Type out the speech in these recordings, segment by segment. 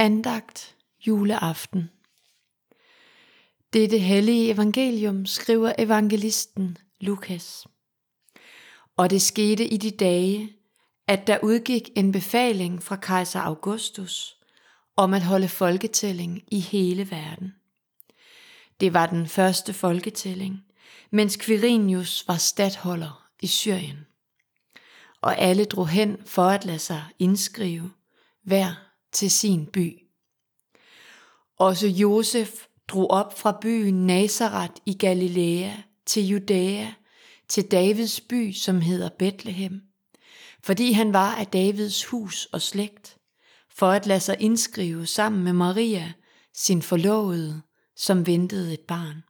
Andagt juleaften. Dette hellige evangelium skriver evangelisten Lukas. Og det skete i de dage, at der udgik en befaling fra kejser Augustus om at holde folketælling i hele verden. Det var den første folketælling, mens Quirinius var stadholder i Syrien. Og alle drog hen for at lade sig indskrive, hver til sin by. Også Josef drog op fra byen Nazareth i Galilea til Judæa, til Davids by, som hedder Bethlehem, fordi han var af Davids hus og slægt, for at lade sig indskrive sammen med Maria, sin forlovede, som ventede et barn.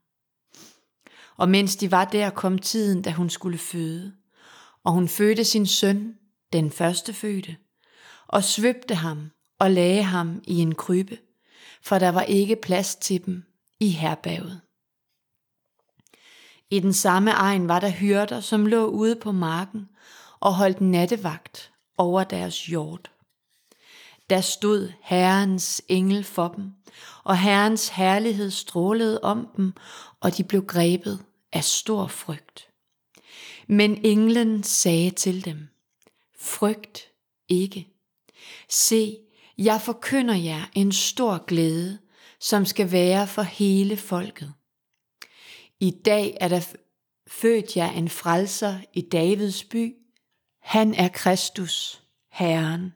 Og mens de var der, kom tiden, da hun skulle føde, og hun fødte sin søn, den første fødte, og svøbte ham og lagde ham i en krybbe, for der var ikke plads til dem i herberget. I den samme egen var der hyrder, som lå ude på marken og holdt nattevagt over deres hjort. Der stod Herrens engel for dem, og Herrens herlighed strålede om dem, og de blev grebet af stor frygt. Men englen sagde til dem, frygt ikke. Se, jeg forkynder jer en stor glæde, som skal være for hele folket. I dag er der født jer en frelser i Davids by. Han er Kristus, Herren.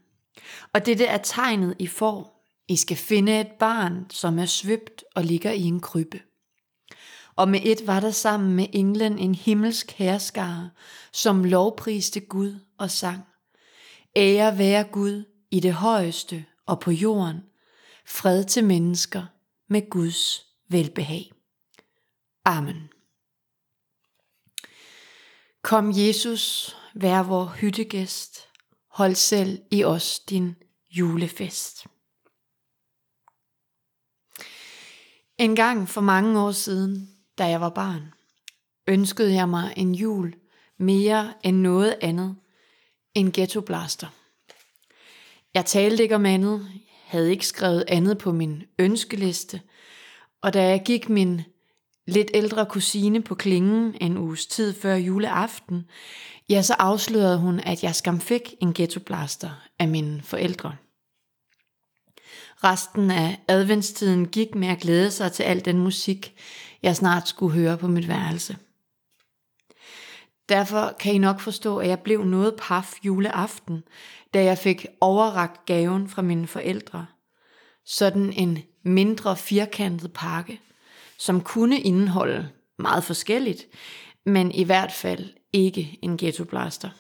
Og dette er tegnet, I får. I skal finde et barn, som er svøbt og ligger i en krybbe. Og med et var der sammen med englen en himmelsk herskare, som lovpriste Gud og sang. Ære være Gud i det højeste og på jorden, fred til mennesker med Guds velbehag. Amen. Kom Jesus, vær vor hyttegæst, hold selv i os din julefest. En gang for mange år siden, da jeg var barn, ønskede jeg mig en jul mere end noget andet end ghetto blaster. Jeg talte ikke om andet, havde ikke skrevet andet på min ønskeliste, og da jeg gik min lidt ældre kusine på klingen en uges tid før juleaften, ja, så afslørede hun, at jeg skam fik en ghettoblaster af mine forældre. Resten af adventstiden gik med at glæde sig til al den musik, jeg snart skulle høre på mit værelse. Derfor kan I nok forstå, at jeg blev noget paf juleaften, da jeg fik overragt gaven fra mine forældre. Sådan en mindre firkantet pakke, som kunne indeholde meget forskelligt, men i hvert fald ikke en ghettoblaster.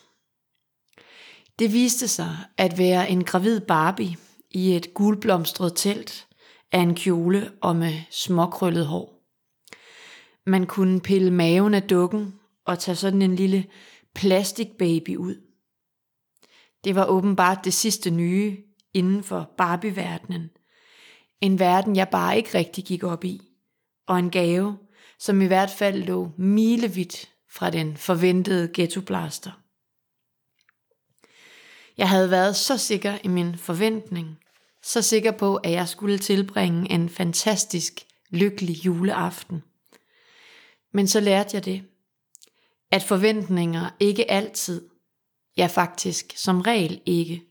Det viste sig at være en gravid Barbie i et gulblomstret telt af en kjole og med småkrøllet hår. Man kunne pille maven af dukken og tage sådan en lille plastikbaby ud. Det var åbenbart det sidste nye inden for Barbie-verdenen. En verden, jeg bare ikke rigtig gik op i. Og en gave, som i hvert fald lå milevidt fra den forventede ghettoblaster. Jeg havde været så sikker i min forventning, så sikker på, at jeg skulle tilbringe en fantastisk, lykkelig juleaften. Men så lærte jeg det, at forventninger ikke altid, ja faktisk som regel ikke,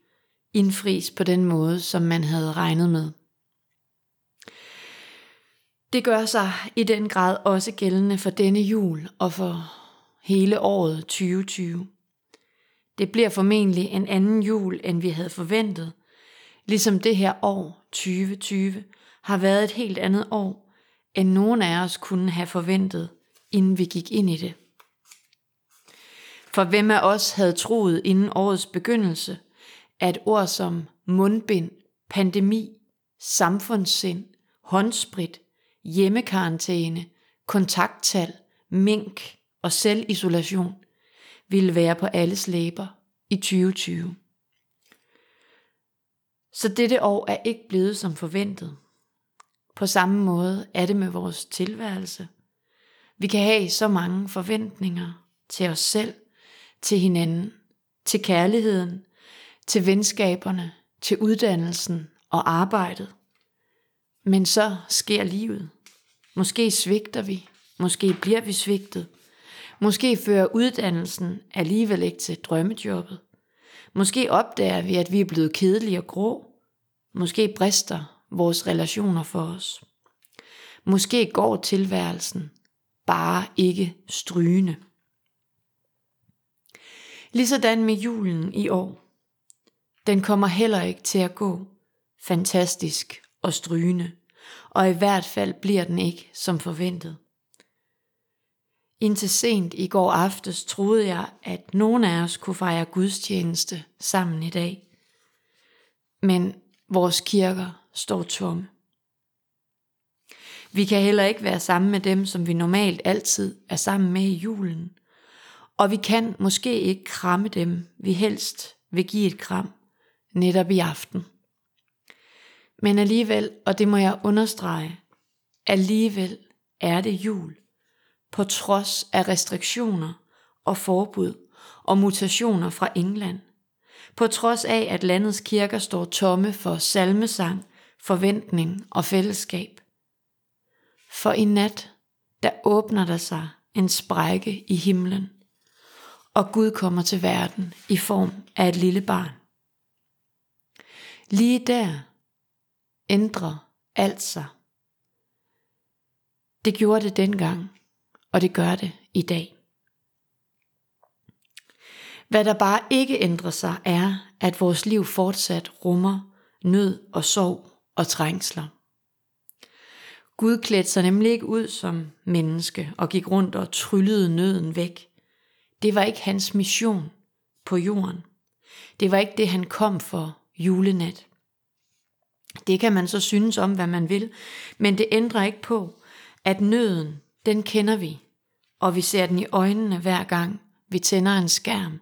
indfries på den måde, som man havde regnet med. Det gør sig i den grad også gældende for denne jul og for hele året 2020. Det bliver formentlig en anden jul, end vi havde forventet, ligesom det her år 2020 har været et helt andet år, end nogen af os kunne have forventet, inden vi gik ind i det. For hvem af os havde troet inden årets begyndelse, at ord som mundbind, pandemi, samfundssind, håndsprit, hjemmekarantæne, kontakttal, mink og selvisolation ville være på alles læber i 2020. Så dette år er ikke blevet som forventet. På samme måde er det med vores tilværelse. Vi kan have så mange forventninger til os selv, til hinanden, til kærligheden, til venskaberne, til uddannelsen og arbejdet. Men så sker livet. Måske svigter vi, måske bliver vi svigtet. Måske fører uddannelsen alligevel ikke til drømmejobbet. Måske opdager vi, at vi er blevet kedelige og grå. Måske brister vores relationer for os. Måske går tilværelsen bare ikke strygende. Ligesådan med julen i år. Den kommer heller ikke til at gå fantastisk og strygende, og i hvert fald bliver den ikke som forventet. Indtil sent i går aftes troede jeg, at nogen af os kunne fejre gudstjeneste sammen i dag. Men vores kirker står tomme. Vi kan heller ikke være sammen med dem, som vi normalt altid er sammen med i julen. Og vi kan måske ikke kramme dem, vi helst vil give et kram, netop i aften. Men alligevel, og det må jeg understrege, alligevel er det jul, på trods af restriktioner og forbud og mutationer fra England. På trods af, at landets kirker står tomme for salmesang, forventning og fællesskab. For i nat, der åbner der sig en sprække i himlen, og Gud kommer til verden i form af et lille barn. Lige der ændrer alt sig. Det gjorde det dengang, og det gør det i dag. Hvad der bare ikke ændrer sig er, at vores liv fortsat rummer nød og sorg og trængsler. Gud klædte sig nemlig ikke ud som menneske og gik rundt og tryllede nøden væk. Det var ikke hans mission på jorden. Det var ikke det, han kom for julenat. Det kan man så synes om, hvad man vil, men det ændrer ikke på, at nøden, den kender vi, og vi ser den i øjnene hver gang vi tænder en skærm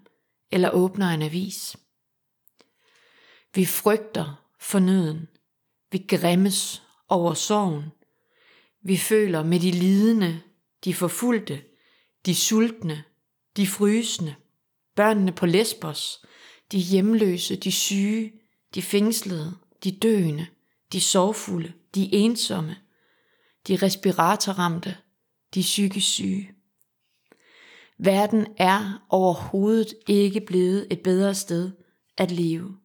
eller åbner en avis. Vi frygter for nøden. Vi græmmes over sorgen. Vi føler med de lidende, de forfulgte, de sultne, de frysende, børnene på Lesbos, de hjemløse, de syge, de fængslede, de døende, de sorgfulde, de ensomme, de respiratorramte, de psykisk syge. Verden er overhovedet ikke blevet et bedre sted at leve,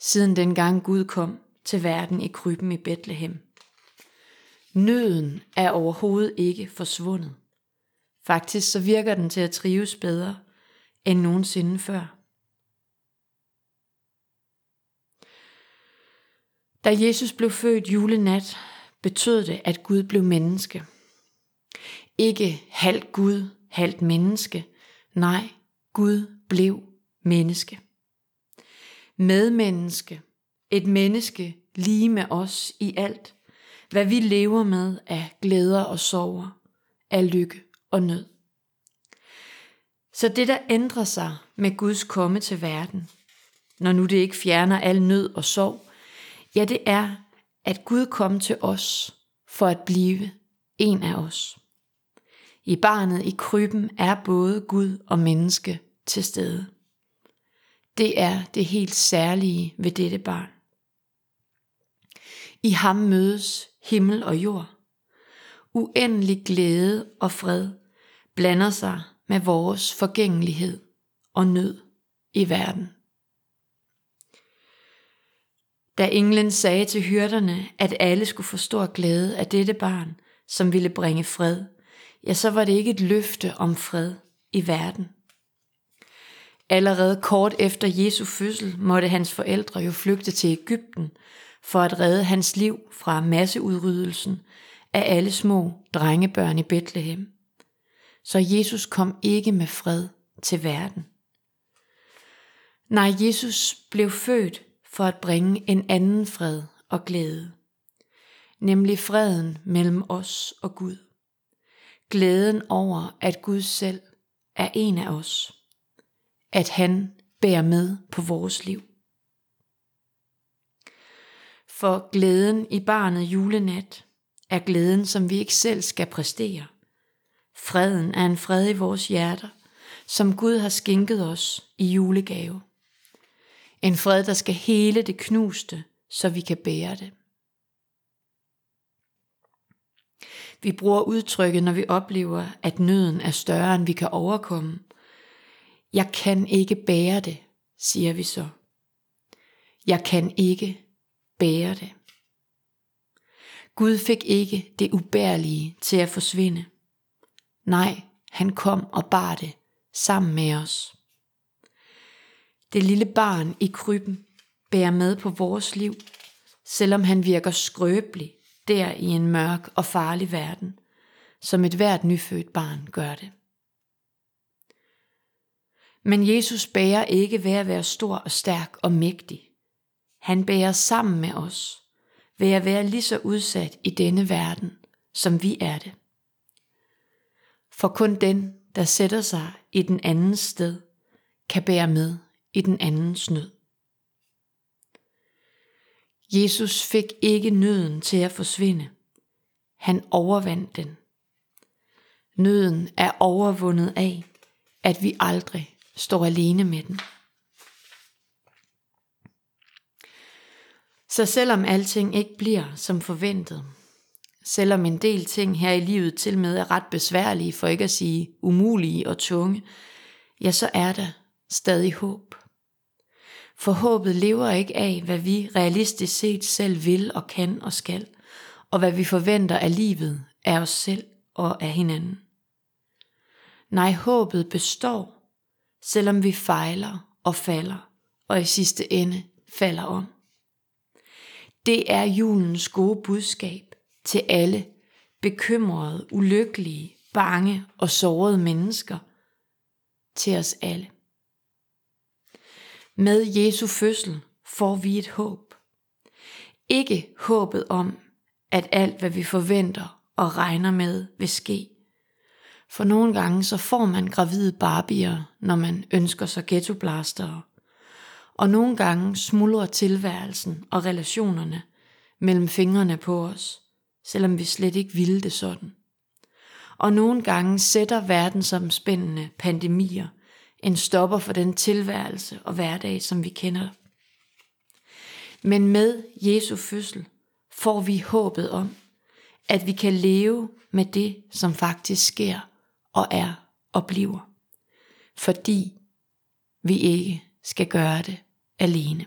siden dengang Gud kom til verden i krybben i Bethlehem. Nøden er overhovedet ikke forsvundet. Faktisk så virker den til at trives bedre end nogensinde før. Da Jesus blev født julenat, betød det, at Gud blev menneske. Ikke halvt Gud, halvt menneske. Nej, Gud blev menneske. Medmenneske. Et menneske lige med os i alt. Hvad vi lever med af glæder og sorger, af lykke og nød. Så det, der ændrer sig med Guds komme til verden, når nu det ikke fjerner al nød og sorg, Ja, det er, at Gud kom til os for at blive en af os. I barnet i krybben er både Gud og menneske til stede. Det er det helt særlige ved dette barn. I ham mødes himmel og jord. Uendelig glæde og fred blander sig med vores forgængelighed og nød i verden. Da englen sagde til hyrderne, at alle skulle få stor glæde af dette barn, som ville bringe fred, ja, så var det ikke et løfte om fred i verden. Allerede kort efter Jesu fødsel måtte hans forældre jo flygte til Ægypten for at redde hans liv fra masseudryddelsen af alle små drengebørn i Bethlehem. Så Jesus kom ikke med fred til verden. Nej, Jesus blev født for at bringe en anden fred og glæde, nemlig freden mellem os og Gud. Glæden over, at Gud selv er en af os, at han bærer med på vores liv. For glæden i barnet julenat er glæden, som vi ikke selv skal præstere. Freden er en fred i vores hjerter, som Gud har skænket os i julegave. En fred, der skal hele det knuste, så vi kan bære det. Vi bruger udtrykket, når vi oplever, at nøden er større, end vi kan overkomme. Jeg kan ikke bære det, siger vi så. Jeg kan ikke bære det. Gud fik ikke det ubærlige til at forsvinde. Nej, han kom og bar det sammen med os. Det lille barn i krybben bærer med på vores liv, selvom han virker skrøbelig der i en mørk og farlig verden, som et hvert nyfødt barn gør det. Men Jesus bærer ikke ved at være stor og stærk og mægtig. Han bærer sammen med os ved at være lige så udsat i denne verden, som vi er det. For kun den, der sætter sig i den andens sted, kan bære med i den andens nød. Jesus fik ikke nøden til at forsvinde. Han overvandt den. Nøden er overvundet af, at vi aldrig står alene med den. Så selvom alting ikke bliver som forventet, selvom en del ting her i livet til med er ret besværlige, for ikke at sige umulige og tunge, ja, så er der stadig håb. For håbet lever ikke af, hvad vi realistisk set selv vil og kan og skal, og hvad vi forventer af livet, af os selv og af hinanden. Nej, håbet består, selvom vi fejler og falder, og i sidste ende falder om. Det er julens gode budskab til alle bekymrede, ulykkelige, bange og sårede mennesker. Til os alle. Med Jesu fødsel får vi et håb. Ikke håbet om, at alt hvad vi forventer og regner med vil ske. For nogle gange så får man gravide barbier, når man ønsker sig ghettoblastere. Og nogle gange smuldrer tilværelsen og relationerne mellem fingrene på os, selvom vi slet ikke ville det sådan. Og nogle gange sætter verdensomspændende pandemier en stopper for den tilværelse og hverdag, som vi kender. Men med Jesu fødsel får vi håbet om, at vi kan leve med det, som faktisk sker og er og bliver. Fordi vi ikke skal gøre det alene.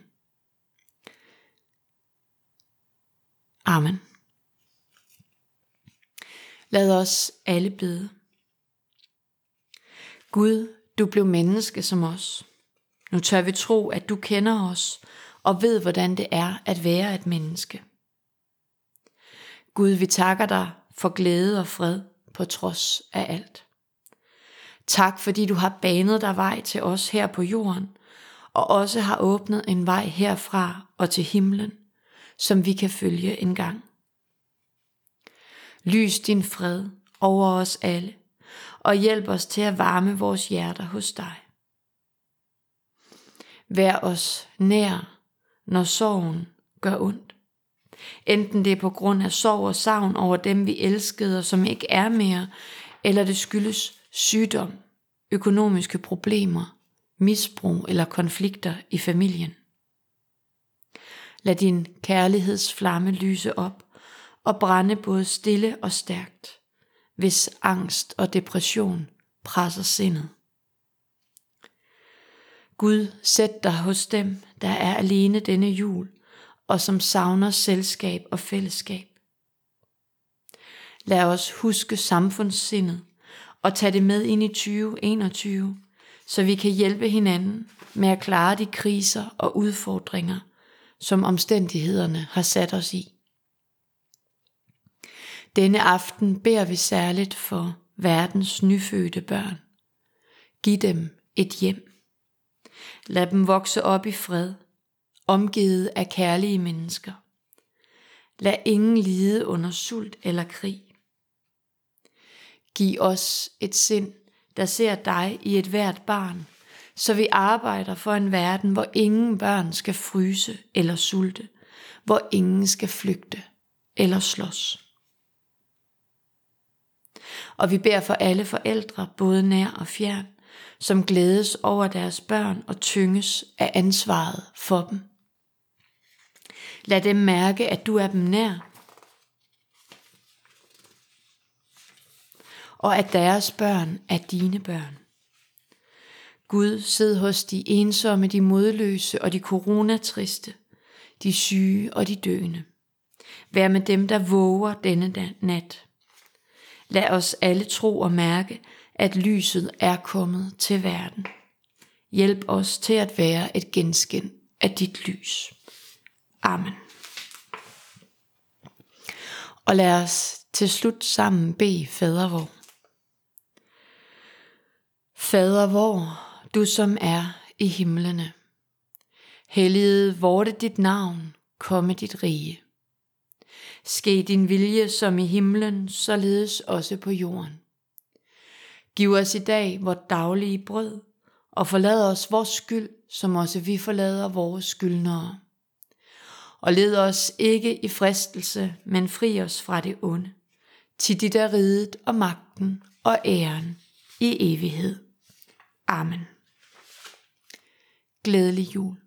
Amen. Lad os alle bede. Gud, du blev menneske som os. Nu tør vi tro, at du kender os og ved, hvordan det er at være et menneske. Gud, vi takker dig for glæde og fred på trods af alt. Tak, fordi du har banet dig vej til os her på jorden, og også har åbnet en vej herfra og til himlen, som vi kan følge en gang. Lys din fred over os alle, og hjælp os til at varme vores hjerter hos dig. Vær os nær, når sorgen gør ondt. Enten det er på grund af sorg og savn over dem, vi elskede og som ikke er mere, eller det skyldes sygdom, økonomiske problemer, misbrug eller konflikter i familien. Lad din kærlighedsflamme lyse op og brænde både stille og stærkt hvis angst og depression presser sindet. Gud, sæt dig hos dem, der er alene denne jul, og som savner selskab og fællesskab. Lad os huske samfundssindet og tage det med ind i 2021, så vi kan hjælpe hinanden med at klare de kriser og udfordringer, som omstændighederne har sat os i. Denne aften beder vi særligt for verdens nyfødte børn. Giv dem et hjem. Lad dem vokse op i fred, omgivet af kærlige mennesker. Lad ingen lide under sult eller krig. Giv os et sind, der ser dig i et hvert barn, så vi arbejder for en verden, hvor ingen børn skal fryse eller sulte, hvor ingen skal flygte eller slås. Og vi beder for alle forældre, både nær og fjern, som glædes over deres børn og tynges af ansvaret for dem. Lad dem mærke, at du er dem nær. Og at deres børn er dine børn. Gud, sid hos de ensomme, de modløse og de coronatriste, de syge og de døende. Vær med dem, der våger denne nat. Lad os alle tro og mærke, at lyset er kommet til verden. Hjælp os til at være et genskin af dit lys. Amen. Og lad os til slut sammen bede fader vor. Fader vor, du som er i himlene. Helliget vorte dit navn, komme dit rige. Ske din vilje som i himlen, således også på jorden. Giv os i dag vort daglige brød, og forlad os vores skyld, som også vi forlader vores skyldnere. Og led os ikke i fristelse, men fri os fra det onde. Til dit er riget og magten og æren i evighed. Amen. Glædelig jul.